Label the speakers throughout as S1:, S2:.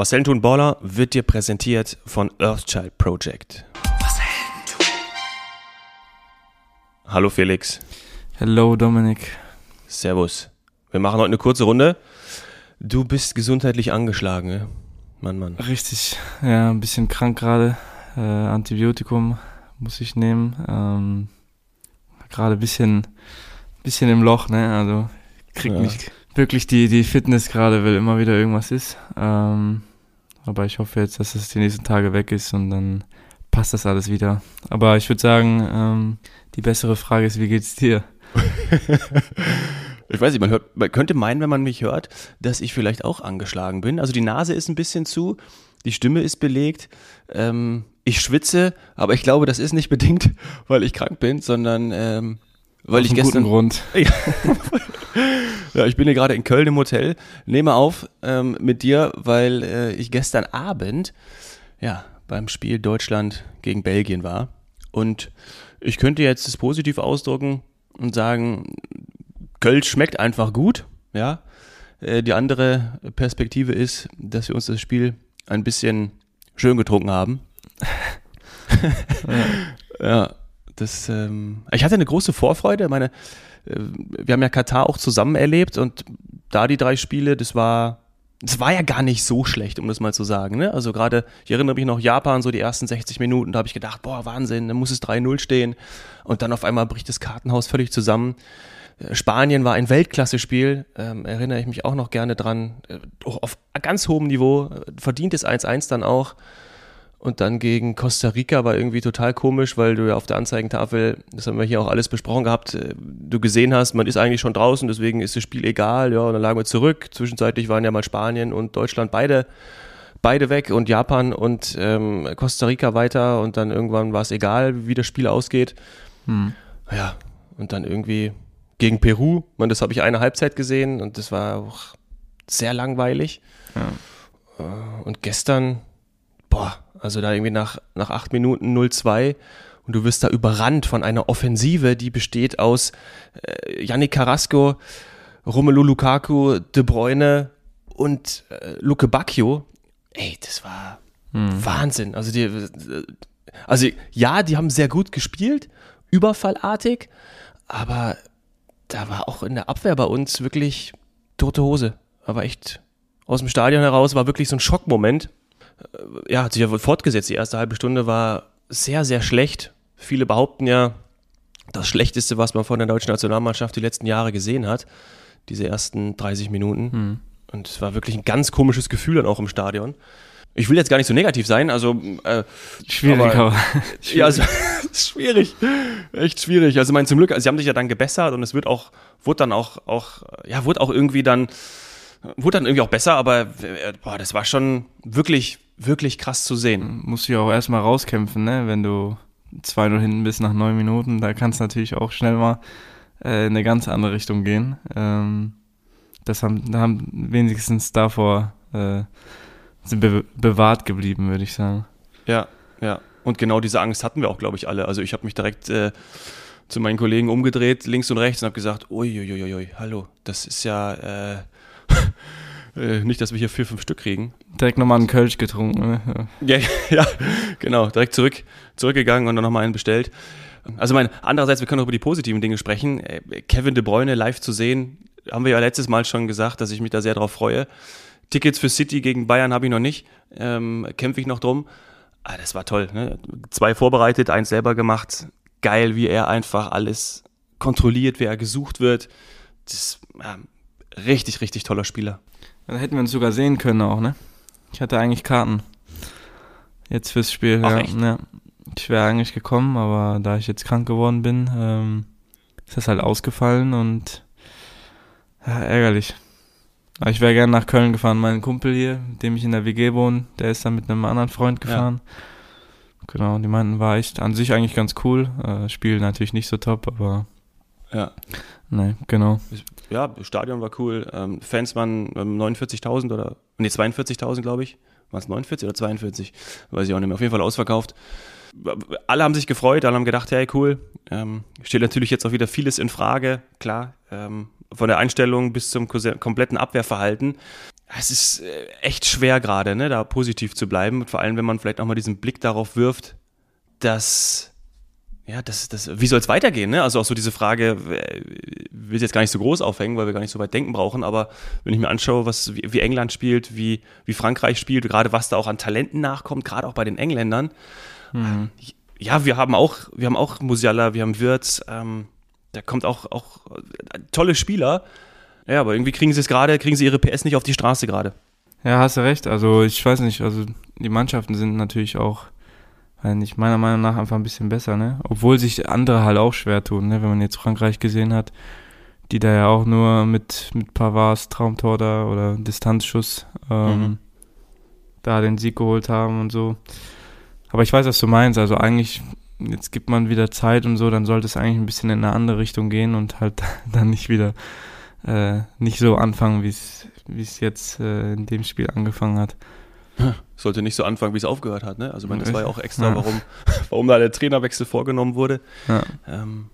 S1: Was Helden tun Baller wird dir präsentiert von Earthchild Project. Was Helden tun. Hallo Felix.
S2: Hallo Dominik.
S1: Servus. Wir machen heute eine kurze Runde. Du bist gesundheitlich angeschlagen, ne? Mann, Mann.
S2: Richtig. Ja, ein bisschen krank gerade. Äh, Antibiotikum muss ich nehmen. Ähm, gerade ein bisschen, bisschen im Loch, ne? Also krieg ja. nicht wirklich die, die Fitness gerade, weil immer wieder irgendwas ist. Ähm, aber ich hoffe jetzt, dass es die nächsten Tage weg ist und dann passt das alles wieder. Aber ich würde sagen, ähm, die bessere Frage ist, wie geht's dir?
S1: ich weiß nicht, man, hört, man könnte meinen, wenn man mich hört, dass ich vielleicht auch angeschlagen bin. Also die Nase ist ein bisschen zu, die Stimme ist belegt, ähm, ich schwitze, aber ich glaube, das ist nicht bedingt, weil ich krank bin, sondern ähm, weil Aus ich gestern.
S2: Grund.
S1: Ja. ich bin hier gerade in Köln im Hotel, nehme auf ähm, mit dir, weil äh, ich gestern Abend ja beim Spiel Deutschland gegen Belgien war. Und ich könnte jetzt das positiv ausdrücken und sagen, Köln schmeckt einfach gut. Ja. Äh, die andere Perspektive ist, dass wir uns das Spiel ein bisschen schön getrunken haben. ja. ja. Das, ähm, ich hatte eine große Vorfreude. Meine, äh, wir haben ja Katar auch zusammen erlebt und da die drei Spiele, das war, das war ja gar nicht so schlecht, um das mal zu sagen. Ne? Also gerade, ich erinnere mich noch Japan, so die ersten 60 Minuten, da habe ich gedacht, boah, Wahnsinn, dann muss es 3-0 stehen. Und dann auf einmal bricht das Kartenhaus völlig zusammen. Äh, Spanien war ein Weltklasse-Spiel, ähm, erinnere ich mich auch noch gerne dran. Äh, auf ganz hohem Niveau, verdient es 1-1 dann auch. Und dann gegen Costa Rica war irgendwie total komisch, weil du ja auf der Anzeigentafel, das haben wir hier auch alles besprochen gehabt, äh, du gesehen hast, man ist eigentlich schon draußen, deswegen ist das Spiel egal. Ja, und dann lagen wir zurück. Zwischenzeitlich waren ja mal Spanien und Deutschland beide, beide weg und Japan und ähm, Costa Rica weiter. Und dann irgendwann war es egal, wie das Spiel ausgeht. Hm. Ja, und dann irgendwie gegen Peru, man, das habe ich eine Halbzeit gesehen und das war auch sehr langweilig. Ja. Äh, und gestern, boah, also da irgendwie nach, nach acht Minuten 0-2 und du wirst da überrannt von einer Offensive, die besteht aus äh, Yannick Carrasco, Romelu Lukaku, De Bruyne und äh, Luke Bacchio. Ey, das war hm. Wahnsinn. Also die, also ja, die haben sehr gut gespielt, überfallartig, aber da war auch in der Abwehr bei uns wirklich tote Hose. Aber echt aus dem Stadion heraus war wirklich so ein Schockmoment ja, hat sich ja wohl fortgesetzt. Die erste halbe Stunde war sehr, sehr schlecht. Viele behaupten ja, das Schlechteste, was man von der deutschen Nationalmannschaft die letzten Jahre gesehen hat, diese ersten 30 Minuten. Hm. Und es war wirklich ein ganz komisches Gefühl dann auch im Stadion. Ich will jetzt gar nicht so negativ sein, also
S2: äh, schwierig, aber, aber
S1: schwierig. ja, also, schwierig, echt schwierig. Also mein zum Glück, also sie haben sich ja dann gebessert und es wird auch, wurde dann auch, auch, ja, wurde auch irgendwie dann, wurde dann irgendwie auch besser, aber äh, boah, das war schon wirklich wirklich krass zu sehen.
S2: Du ja auch erstmal rauskämpfen, ne? Wenn du 2-0 hinten bist nach neun Minuten, da kann es natürlich auch schnell mal äh, in eine ganz andere Richtung gehen. Ähm, das haben, haben wenigstens davor äh, sind be bewahrt geblieben, würde ich sagen.
S1: Ja, ja. Und genau diese Angst hatten wir auch, glaube ich, alle. Also ich habe mich direkt äh, zu meinen Kollegen umgedreht, links und rechts, und habe gesagt, uiuiuiui, hallo, das ist ja äh, nicht, dass wir hier vier, fünf Stück kriegen.
S2: Direkt nochmal einen Kölsch getrunken.
S1: Ne? Ja. ja, ja, genau. Direkt zurück, zurückgegangen und dann nochmal einen bestellt. Also mein, andererseits, wir können auch über die positiven Dinge sprechen. Äh, Kevin De Bruyne live zu sehen, haben wir ja letztes Mal schon gesagt, dass ich mich da sehr drauf freue. Tickets für City gegen Bayern habe ich noch nicht. Ähm, Kämpfe ich noch drum. Ah, das war toll. Ne? Zwei vorbereitet, eins selber gemacht. Geil, wie er einfach alles kontrolliert, wie er gesucht wird. Das ist ja, richtig, richtig toller Spieler.
S2: Dann hätten wir uns sogar sehen können auch, ne? Ich hatte eigentlich Karten. Jetzt fürs Spiel. Ach, ja, ja. Ich wäre eigentlich gekommen, aber da ich jetzt krank geworden bin, ähm, ist das halt ausgefallen und ja, ärgerlich. Aber ich wäre gerne nach Köln gefahren. Mein Kumpel hier, mit dem ich in der WG wohne, der ist dann mit einem anderen Freund gefahren. Ja. Genau, die meinten, war echt an sich eigentlich ganz cool. Äh, Spiel natürlich nicht so top, aber
S1: ja.
S2: Nee, genau.
S1: Ja, Stadion war cool. Ähm, Fans waren 49.000 ähm, oder, nee, 42.000, glaube ich. Waren es 49 oder 42? Weiß ich auch nicht mehr. Auf jeden Fall ausverkauft. Alle haben sich gefreut, alle haben gedacht, hey, cool. Ähm, steht natürlich jetzt auch wieder vieles in Frage, klar. Ähm, von der Einstellung bis zum kompletten Abwehrverhalten. es ist äh, echt schwer gerade, ne, da positiv zu bleiben. Vor allem, wenn man vielleicht auch mal diesen Blick darauf wirft, dass, ja, das, das, wie soll es weitergehen? Ne? Also auch so diese Frage, will es jetzt gar nicht so groß aufhängen, weil wir gar nicht so weit denken brauchen, aber wenn ich mir anschaue, was, wie, wie England spielt, wie, wie Frankreich spielt, gerade was da auch an Talenten nachkommt, gerade auch bei den Engländern, mhm. ja, wir haben auch, wir haben auch Musiala, wir haben Wirtz, ähm, da kommt auch, auch tolle Spieler, ja, aber irgendwie kriegen sie es gerade, kriegen sie ihre PS nicht auf die Straße gerade.
S2: Ja, hast du recht. Also ich weiß nicht, also die Mannschaften sind natürlich auch, nicht meiner Meinung nach einfach ein bisschen besser, ne? Obwohl sich andere halt auch schwer tun, ne? Wenn man jetzt Frankreich gesehen hat, die da ja auch nur mit, mit Pavards Traumtor da oder Distanzschuss ähm, mhm. da den Sieg geholt haben und so. Aber ich weiß, was du meinst. Also eigentlich, jetzt gibt man wieder Zeit und so, dann sollte es eigentlich ein bisschen in eine andere Richtung gehen und halt dann nicht wieder äh, nicht so anfangen, wie es jetzt äh, in dem Spiel angefangen hat.
S1: Sollte nicht so anfangen, wie es aufgehört hat. Ne? Also meine, das war ja auch extra, ja. warum, warum da der Trainerwechsel vorgenommen wurde. Ja. Ähm,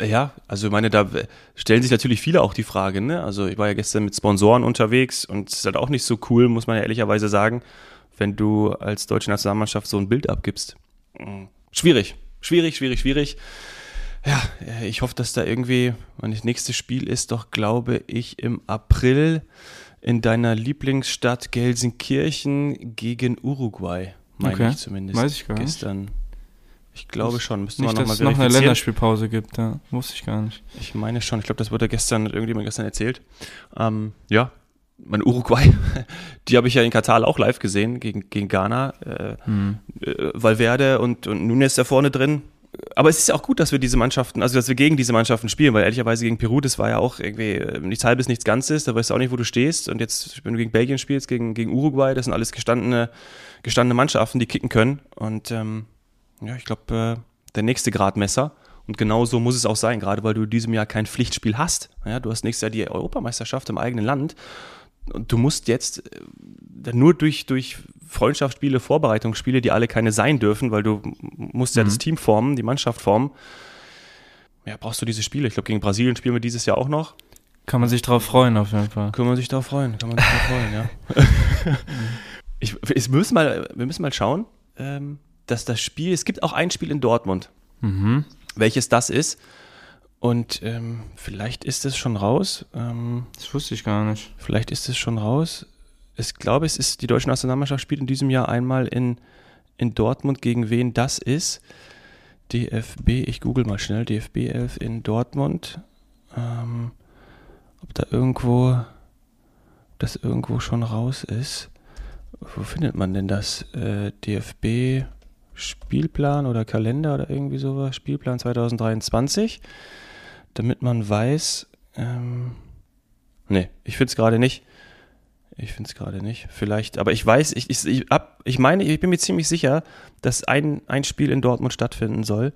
S1: ja, also ich meine, da stellen sich natürlich viele auch die Frage. Ne? Also ich war ja gestern mit Sponsoren unterwegs und es ist halt auch nicht so cool, muss man ja ehrlicherweise sagen, wenn du als deutsche Nationalmannschaft so ein Bild abgibst. Hm, schwierig, schwierig, schwierig, schwierig ja, äh, ich hoffe, dass da irgendwie, mein nächstes Spiel ist doch, glaube ich, im April in deiner Lieblingsstadt Gelsenkirchen gegen Uruguay, meine okay. ich zumindest.
S2: Weiß ich gar nicht.
S1: Gestern. Ich glaube schon.
S2: Müsste nicht, man noch dass mal es noch eine Länderspielpause gibt, ja. Wusste ich gar nicht.
S1: Ich meine schon. Ich glaube, das wurde gestern, irgendjemand gestern erzählt. Ähm, ja, mein Uruguay, die habe ich ja in Katar auch live gesehen, gegen, gegen Ghana. Äh, hm. äh, Valverde und, und Nunes da vorne drin aber es ist ja auch gut, dass wir diese Mannschaften, also dass wir gegen diese Mannschaften spielen, weil ehrlicherweise gegen Peru, das war ja auch irgendwie äh, nichts halbes, nichts Ganzes, da weißt du auch nicht, wo du stehst. Und jetzt, wenn du gegen Belgien spielst, gegen, gegen Uruguay, das sind alles gestandene, gestandene Mannschaften, die kicken können. Und ähm, ja, ich glaube, äh, der nächste Gradmesser. Und genau so muss es auch sein, gerade weil du in diesem Jahr kein Pflichtspiel hast. Ja, du hast nächstes Jahr die Europameisterschaft im eigenen Land. Und du musst jetzt äh, nur durch, durch Freundschaftsspiele, Vorbereitungsspiele, die alle keine sein dürfen, weil du musst ja mhm. das Team formen, die Mannschaft formen. Ja, brauchst du diese Spiele. Ich glaube, gegen Brasilien spielen wir dieses Jahr auch noch.
S2: Kann man sich drauf freuen, auf jeden Fall.
S1: Kann man sich drauf freuen, kann man sich drauf freuen, ja. ich, ich müssen mal, wir müssen mal schauen, ähm, dass das Spiel, es gibt auch ein Spiel in Dortmund. Mhm. Welches das ist. Und ähm, vielleicht ist es schon raus. Ähm,
S2: das wusste ich gar nicht.
S1: Vielleicht ist es schon raus ich glaube, es ist die deutsche Nationalmannschaft spielt in diesem Jahr einmal in, in Dortmund gegen wen das ist. DFB, ich google mal schnell, DFB 11 in Dortmund. Ähm, ob da irgendwo das irgendwo schon raus ist. Wo findet man denn das? Äh, DFB Spielplan oder Kalender oder irgendwie sowas? Spielplan 2023. Damit man weiß. Ähm, ne, ich finde es gerade nicht. Ich finde es gerade nicht. Vielleicht, aber ich weiß, ich, ich, ich, ab, ich meine, ich bin mir ziemlich sicher, dass ein, ein Spiel in Dortmund stattfinden soll.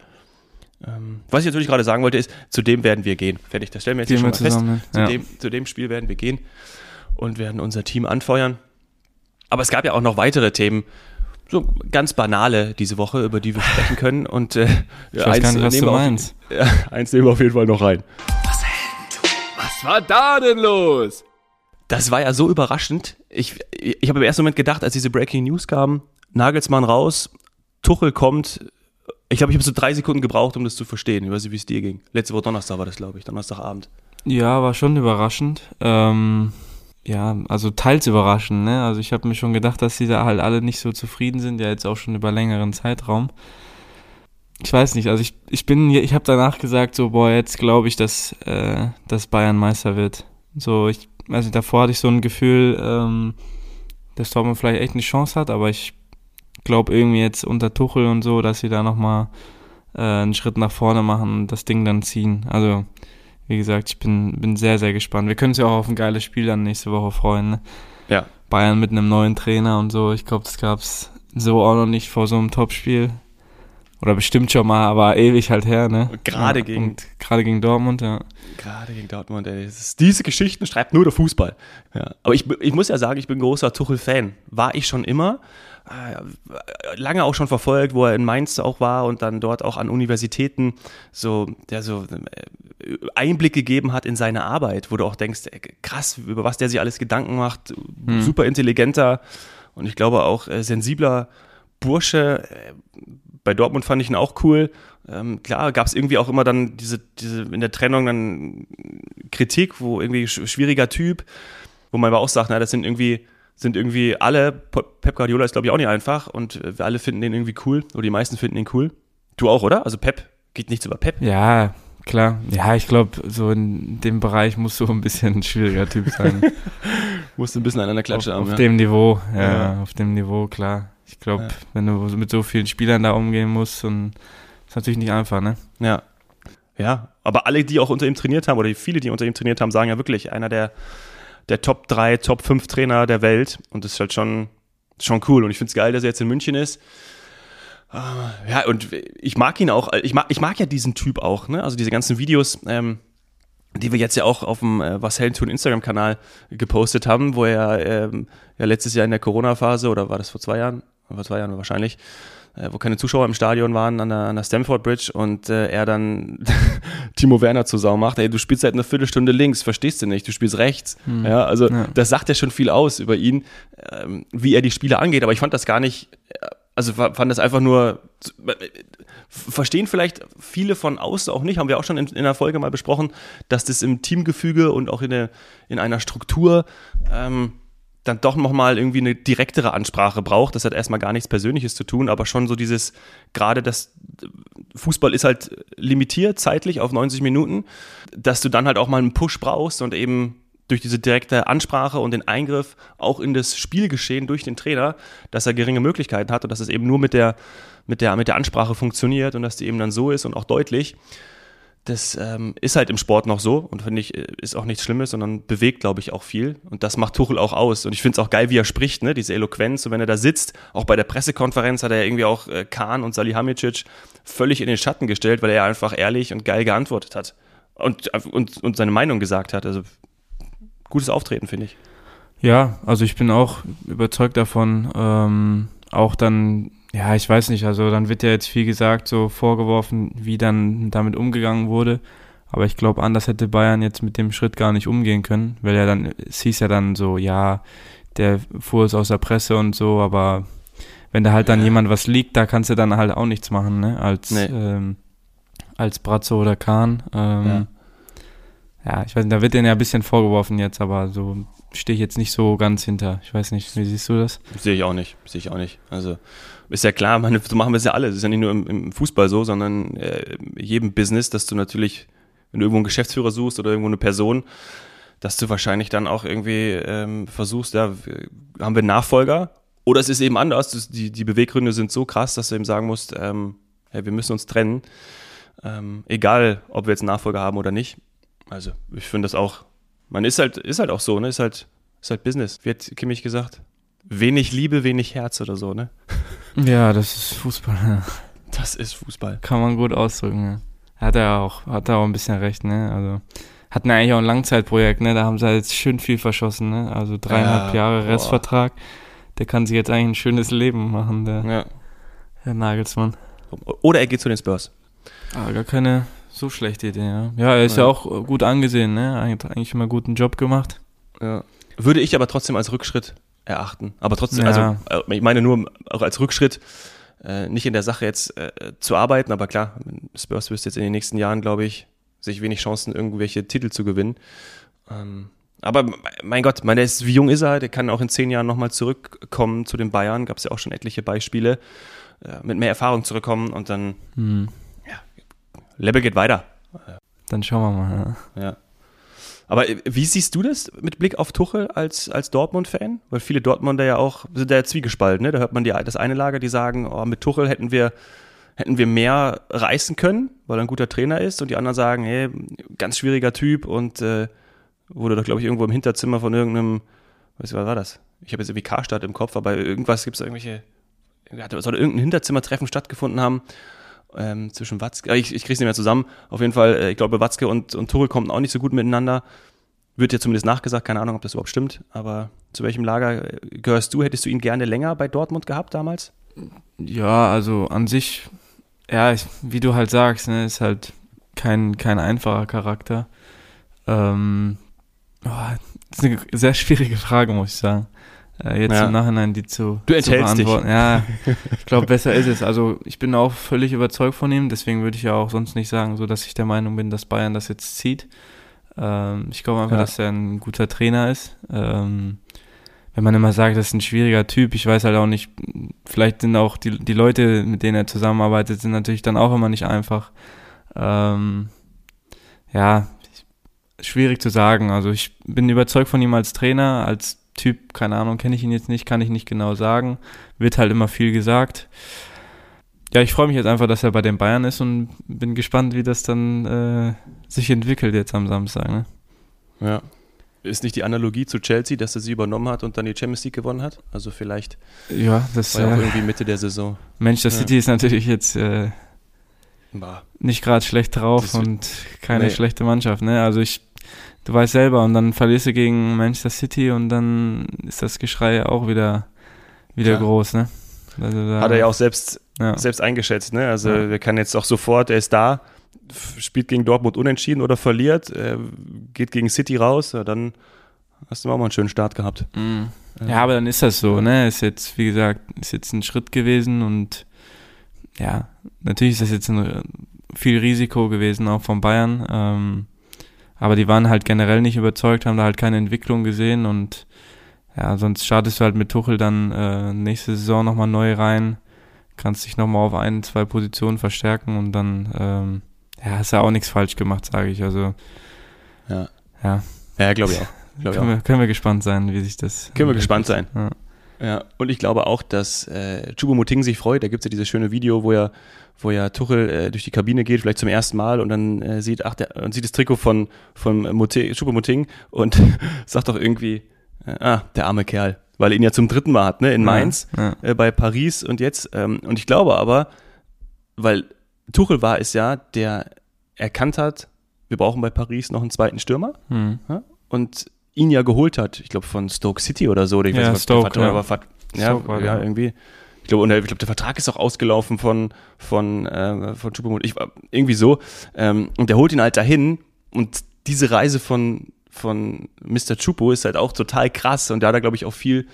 S1: Ähm, was ich natürlich gerade sagen wollte, ist, zu dem werden wir gehen. Fertig, das stellen wir jetzt hier schon mal zusammen, fest. Zu, dem, zu dem Spiel werden wir gehen und werden unser Team anfeuern. Aber es gab ja auch noch weitere Themen, so ganz banale diese Woche, über die wir sprechen können. Und äh,
S2: ich weiß eins, gar nicht, was du meinst.
S1: Auf, ja, eins nehmen wir auf jeden Fall noch rein.
S3: Was, was war da denn los?
S1: Das war ja so überraschend. Ich, ich habe im ersten Moment gedacht, als diese Breaking News kam, Nagelsmann raus, Tuchel kommt. Ich glaube, ich habe so drei Sekunden gebraucht, um das zu verstehen. Ich weiß nicht, wie es dir ging. Letzte Woche Donnerstag war das, glaube ich, Donnerstagabend.
S2: Ja, war schon überraschend. Ähm, ja, also teils überraschend. Ne? Also ich habe mir schon gedacht, dass sie da halt alle nicht so zufrieden sind, ja jetzt auch schon über längeren Zeitraum. Ich weiß nicht, also ich, ich bin, ich habe danach gesagt, so, boah, jetzt glaube ich, dass, äh, dass Bayern Meister wird. So, ich also davor hatte ich so ein Gefühl, ähm, dass Dortmund vielleicht echt eine Chance hat, aber ich glaube irgendwie jetzt unter Tuchel und so, dass sie da nochmal äh, einen Schritt nach vorne machen und das Ding dann ziehen. Also, wie gesagt, ich bin, bin sehr, sehr gespannt. Wir können uns ja auch auf ein geiles Spiel dann nächste Woche freuen. Ne?
S1: Ja.
S2: Bayern mit einem neuen Trainer und so. Ich glaube, das gab es so auch noch nicht vor so einem Topspiel. Oder bestimmt schon mal, aber ewig halt her, ne?
S1: Gerade ja, gegen.
S2: Gerade gegen Dortmund, ja.
S1: Gerade gegen Dortmund, ey. Diese Geschichten schreibt nur der Fußball. Ja. Aber ich, ich muss ja sagen, ich bin großer Tuchel-Fan. War ich schon immer. Äh, lange auch schon verfolgt, wo er in Mainz auch war und dann dort auch an Universitäten so, der so äh, Einblick gegeben hat in seine Arbeit, wo du auch denkst, ey, krass, über was der sich alles Gedanken macht, hm. super intelligenter und ich glaube auch äh, sensibler Bursche. Äh, bei Dortmund fand ich ihn auch cool. Ähm, klar, gab es irgendwie auch immer dann diese, diese in der Trennung dann Kritik, wo irgendwie schwieriger Typ, wo man aber auch sagt, na, das sind irgendwie sind irgendwie alle, Pep Guardiola ist glaube ich auch nicht einfach und wir alle finden den irgendwie cool oder die meisten finden ihn cool. Du auch, oder? Also Pep geht nichts über Pep.
S2: Ja, klar. Ja, ich glaube, so in dem Bereich musst du ein bisschen ein schwieriger Typ sein.
S1: musst du ein bisschen an einer Klatsche
S2: auf,
S1: haben.
S2: Auf
S1: ja.
S2: dem Niveau, ja, ja, auf dem Niveau, klar. Ich glaube, ja. wenn du mit so vielen Spielern da umgehen musst, und ist natürlich nicht einfach, ne?
S1: Ja. Ja, aber alle, die auch unter ihm trainiert haben, oder viele, die unter ihm trainiert haben, sagen ja wirklich, einer der, der Top 3, Top 5 Trainer der Welt. Und das ist halt schon, schon cool. Und ich finde es geil, dass er jetzt in München ist. Ah, ja, und ich mag ihn auch, ich mag, ich mag ja diesen Typ auch, ne? Also diese ganzen Videos, ähm, die wir jetzt ja auch auf dem äh, Was Hellen tun Instagram-Kanal gepostet haben, wo er ähm, ja letztes Jahr in der Corona-Phase, oder war das vor zwei Jahren? Vor zwei Jahren wahrscheinlich, äh, wo keine Zuschauer im Stadion waren an der, an der Stamford Bridge und äh, er dann Timo Werner zu Sau macht, ey, du spielst seit einer Viertelstunde links, verstehst du nicht, du spielst rechts. Hm. Ja, also ja. das sagt ja schon viel aus über ihn, ähm, wie er die Spiele angeht, aber ich fand das gar nicht, äh, also fand das einfach nur, verstehen vielleicht viele von außen auch nicht, haben wir auch schon in, in der Folge mal besprochen, dass das im Teamgefüge und auch in, eine, in einer Struktur ähm, dann doch nochmal irgendwie eine direktere Ansprache braucht. Das hat erstmal gar nichts Persönliches zu tun, aber schon so dieses, gerade das Fußball ist halt limitiert zeitlich auf 90 Minuten, dass du dann halt auch mal einen Push brauchst und eben durch diese direkte Ansprache und den Eingriff auch in das Spielgeschehen durch den Trainer, dass er geringe Möglichkeiten hat und dass es eben nur mit der, mit der, mit der Ansprache funktioniert und dass die eben dann so ist und auch deutlich. Das ähm, ist halt im Sport noch so und finde ich, äh, ist auch nichts Schlimmes, sondern bewegt, glaube ich, auch viel. Und das macht Tuchel auch aus. Und ich finde es auch geil, wie er spricht, ne? diese Eloquenz. Und wenn er da sitzt, auch bei der Pressekonferenz hat er irgendwie auch äh, Kahn und Salihamidzic völlig in den Schatten gestellt, weil er einfach ehrlich und geil geantwortet hat und, und, und seine Meinung gesagt hat. Also gutes Auftreten, finde ich.
S2: Ja, also ich bin auch überzeugt davon, ähm, auch dann, ja, ich weiß nicht, also dann wird ja jetzt viel gesagt, so vorgeworfen, wie dann damit umgegangen wurde. Aber ich glaube, anders hätte Bayern jetzt mit dem Schritt gar nicht umgehen können, weil ja dann, es hieß ja dann so, ja, der fuhr es aus der Presse und so, aber wenn da halt dann ja. jemand was liegt, da kannst du dann halt auch nichts machen, ne, als, nee. ähm, als Bratzo oder Kahn. Ähm, ja ja, ich weiß nicht, da wird denen ja ein bisschen vorgeworfen jetzt, aber so stehe ich jetzt nicht so ganz hinter. Ich weiß nicht, wie siehst du das?
S1: Sehe ich auch nicht, sehe ich auch nicht. Also ist ja klar, meine, so machen wir es ja alle. Es ist ja nicht nur im, im Fußball so, sondern äh, jedem Business, dass du natürlich, wenn du irgendwo einen Geschäftsführer suchst oder irgendwo eine Person, dass du wahrscheinlich dann auch irgendwie ähm, versuchst, ja, haben wir einen Nachfolger? Oder es ist eben anders. Die, die Beweggründe sind so krass, dass du eben sagen musst, ähm, ja, wir müssen uns trennen. Ähm, egal, ob wir jetzt einen Nachfolger haben oder nicht. Also ich finde das auch, man ist halt, ist halt auch so, ne? Ist halt, ist halt Business. Wie hat Kimmich gesagt? Wenig Liebe, wenig Herz oder so, ne?
S2: Ja, das ist Fußball. Ja.
S1: Das ist Fußball.
S2: Kann man gut ausdrücken, ja. Hat er auch, hat er auch ein bisschen recht, ne? Also hatten eigentlich auch ein Langzeitprojekt, ne? Da haben sie jetzt schön viel verschossen, ne? Also dreieinhalb ja, Jahre Restvertrag. Der kann sich jetzt eigentlich ein schönes Leben machen, der, ja. Herr Nagelsmann.
S1: Oder er geht zu den Spurs.
S2: Ah, gar keine, so schlechte Idee, ja. Ja, er ist ja, ja auch gut angesehen, ne? Eigentlich immer guten Job gemacht.
S1: Ja. Würde ich aber trotzdem als Rückschritt erachten. Aber trotzdem, ja. also äh, ich meine nur auch als Rückschritt, äh, nicht in der Sache jetzt äh, zu arbeiten, aber klar, Spurs wirst jetzt in den nächsten Jahren, glaube ich, sich wenig Chancen, irgendwelche Titel zu gewinnen. Ähm, aber mein Gott, meine, ist, wie jung ist er? Der kann auch in zehn Jahren nochmal zurückkommen zu den Bayern. Gab es ja auch schon etliche Beispiele. Äh, mit mehr Erfahrung zurückkommen und dann hm. Level geht weiter.
S2: Dann schauen wir mal.
S1: Ja. ja. Aber äh, wie siehst du das mit Blick auf Tuchel als, als Dortmund-Fan? Weil viele Dortmunder ja auch, sind ja zwiegespalten, ne? Da hört man die, das eine Lager, die sagen, oh, mit Tuchel hätten wir, hätten wir mehr reißen können, weil er ein guter Trainer ist. Und die anderen sagen, hey, ganz schwieriger Typ und äh, wurde doch, glaube ich, irgendwo im Hinterzimmer von irgendeinem, was war das? Ich habe jetzt irgendwie Karstadt im Kopf, aber irgendwas gibt es irgendwelche, soll irgendein Hinterzimmertreffen stattgefunden haben ähm, zwischen Watzke, ich, ich kriege es nicht mehr zusammen. Auf jeden Fall, äh, ich glaube, Watzke und, und Tuchel kommen auch nicht so gut miteinander. Wird ja zumindest nachgesagt, keine Ahnung, ob das überhaupt stimmt. Aber zu welchem Lager äh, gehörst du? Hättest du ihn gerne länger bei Dortmund gehabt damals?
S2: Ja, also an sich, ja, ich, wie du halt sagst, ne, ist halt kein, kein einfacher Charakter. Ähm, oh, das ist eine sehr schwierige Frage, muss ich sagen. Äh, jetzt ja. im Nachhinein die zu,
S1: du zu beantworten.
S2: Dich. Ja, ich glaube, besser ist es. Also ich bin auch völlig überzeugt von ihm, deswegen würde ich ja auch sonst nicht sagen, so dass ich der Meinung bin, dass Bayern das jetzt zieht. Ähm, ich glaube einfach, ja. dass er ein guter Trainer ist. Ähm, wenn man immer sagt, das ist ein schwieriger Typ, ich weiß halt auch nicht, vielleicht sind auch die, die Leute, mit denen er zusammenarbeitet, sind natürlich dann auch immer nicht einfach. Ähm, ja, schwierig zu sagen. Also ich bin überzeugt von ihm als Trainer, als Typ, keine Ahnung, kenne ich ihn jetzt nicht, kann ich nicht genau sagen. Wird halt immer viel gesagt. Ja, ich freue mich jetzt einfach, dass er bei den Bayern ist und bin gespannt, wie das dann äh, sich entwickelt jetzt am Samstag. Ne?
S1: Ja. Ist nicht die Analogie zu Chelsea, dass er sie übernommen hat und dann die Champions League gewonnen hat? Also vielleicht
S2: ja, das
S1: war ja auch irgendwie Mitte der Saison.
S2: Manchester ja. City ist natürlich jetzt äh, nicht gerade schlecht drauf und keine nee. schlechte Mannschaft. Ne? Also ich du weißt selber, und dann verlierst du gegen Manchester City und dann ist das Geschrei auch wieder, wieder Klar. groß, ne?
S1: Also da, Hat er ja auch selbst, ja. selbst eingeschätzt, ne? Also ja. wir kann jetzt auch sofort, er ist da, spielt gegen Dortmund unentschieden oder verliert, äh, geht gegen City raus, ja, dann hast du auch mal einen schönen Start gehabt.
S2: Mhm. Ja, aber dann ist das so, ne? Ist jetzt, wie gesagt, ist jetzt ein Schritt gewesen und ja, natürlich ist das jetzt ein viel Risiko gewesen, auch von Bayern. Ähm, aber die waren halt generell nicht überzeugt, haben da halt keine Entwicklung gesehen und ja, sonst startest du halt mit Tuchel dann äh, nächste Saison nochmal neu rein, kannst dich nochmal auf ein, zwei Positionen verstärken und dann, ähm, ja, hast ja auch nichts falsch gemacht, sage ich. Also,
S1: ja. Ja, ja glaube ich auch.
S2: Glaub können, ich auch. Wir, können wir gespannt sein, wie sich das.
S1: Können wir gespannt sein. Ja. Ja. und ich glaube auch, dass äh, Chubomoting sich freut. Da gibt es ja dieses schöne Video, wo er wo ja Tuchel äh, durch die Kabine geht, vielleicht zum ersten Mal und dann äh, sieht, ach, der, und sieht das Trikot von, von Moting, Schuppemoting und sagt doch irgendwie, äh, ah, der arme Kerl, weil er ihn ja zum dritten Mal hat, ne, in Mainz, ja, ja. Äh, bei Paris und jetzt, ähm, und ich glaube aber, weil Tuchel war es ja, der erkannt hat, wir brauchen bei Paris noch einen zweiten Stürmer hm. ja, und ihn ja geholt hat, ich glaube von Stoke City oder so,
S2: ich ja, weiß, Stoke,
S1: der, ja. War, ja, Stoke ja, irgendwie ich glaube, und ich glaube, der Vertrag ist auch ausgelaufen von, von, äh, von Chupamut. Ich war irgendwie so. Ähm, und der holt ihn halt dahin. Und diese Reise von, von Mr. Chupo ist halt auch total krass. Und da hat er, glaube ich, auch viel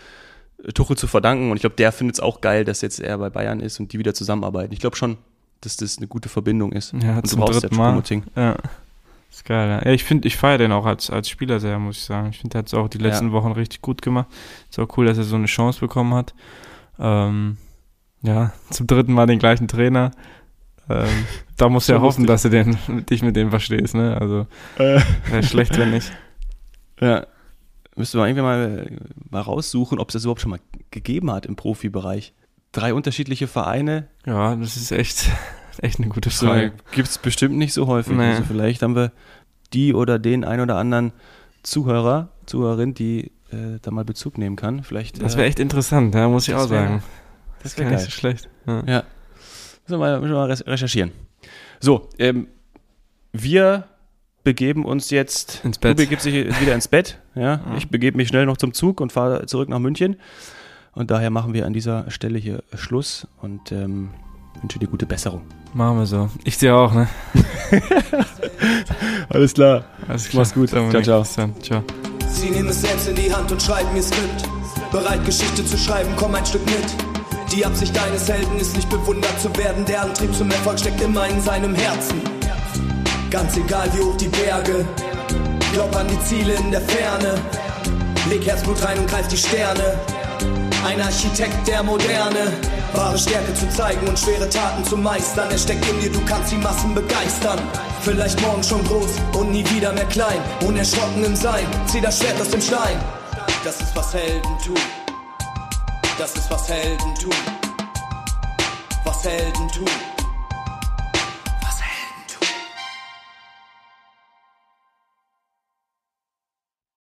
S1: äh, Tuchel zu verdanken. Und ich glaube, der findet es auch geil, dass jetzt er bei Bayern ist und die wieder zusammenarbeiten. Ich glaube schon, dass das eine gute Verbindung ist.
S2: Ja, und zum dritten Mal. Ja. Ist geil, ja. ja ich finde, ich feiere den auch als, als Spieler sehr, muss ich sagen. Ich finde, er hat es auch die letzten ja. Wochen richtig gut gemacht. Ist auch cool, dass er so eine Chance bekommen hat. Ähm, ja, zum dritten Mal den gleichen Trainer. Ähm, da musst du ja hoffen, dass du den, dich mit dem verstehst, ne? Also äh. wäre schlecht, wenn nicht.
S1: Ja. Müsste man irgendwie mal, mal raussuchen, ob es das überhaupt schon mal gegeben hat im Profibereich. Drei unterschiedliche Vereine.
S2: Ja, das ist echt, echt eine gute Frage.
S1: So, Gibt es bestimmt nicht so häufig. Nee. Also vielleicht haben wir die oder den ein oder anderen Zuhörer, Zuhörerin, die äh, da mal Bezug nehmen kann. Vielleicht,
S2: das wäre äh, echt interessant, ja, muss ich auch sagen.
S1: Das wäre nicht so schlecht. Ja. ja. Müssen wir mal, müssen wir mal recherchieren. So, ähm, wir begeben uns jetzt.
S2: Ins Bett.
S1: Du begibst dich wieder ins Bett. Ja? ja. Ich begebe mich schnell noch zum Zug und fahre zurück nach München. Und daher machen wir an dieser Stelle hier Schluss und ähm, wünsche dir gute Besserung.
S2: Machen wir so. Ich dir auch, ne?
S1: Alles klar.
S2: Alles klar. Mach's gut.
S1: Ciao, ciao.
S2: Ciao.
S4: Sie nehmen es selbst in die Hand und schreiben mir Skript. Bereit, Geschichte zu schreiben, komm ein Stück mit. Die Absicht eines Helden ist nicht bewundert zu werden. Der Antrieb zum Erfolg steckt immer in seinem Herzen. Ganz egal wie hoch die Berge. Glaub an die Ziele in der Ferne. Leg Herzblut rein und greif die Sterne. Ein Architekt der Moderne. Wahre Stärke zu zeigen und schwere Taten zu meistern. Er steckt in dir, du kannst die Massen begeistern. Vielleicht morgen schon groß und nie wieder mehr klein. Unerschrocken im Sein, zieh das Schwert aus dem Stein. Das ist was Helden tun. Das ist was Helden tun. Was Helden tun.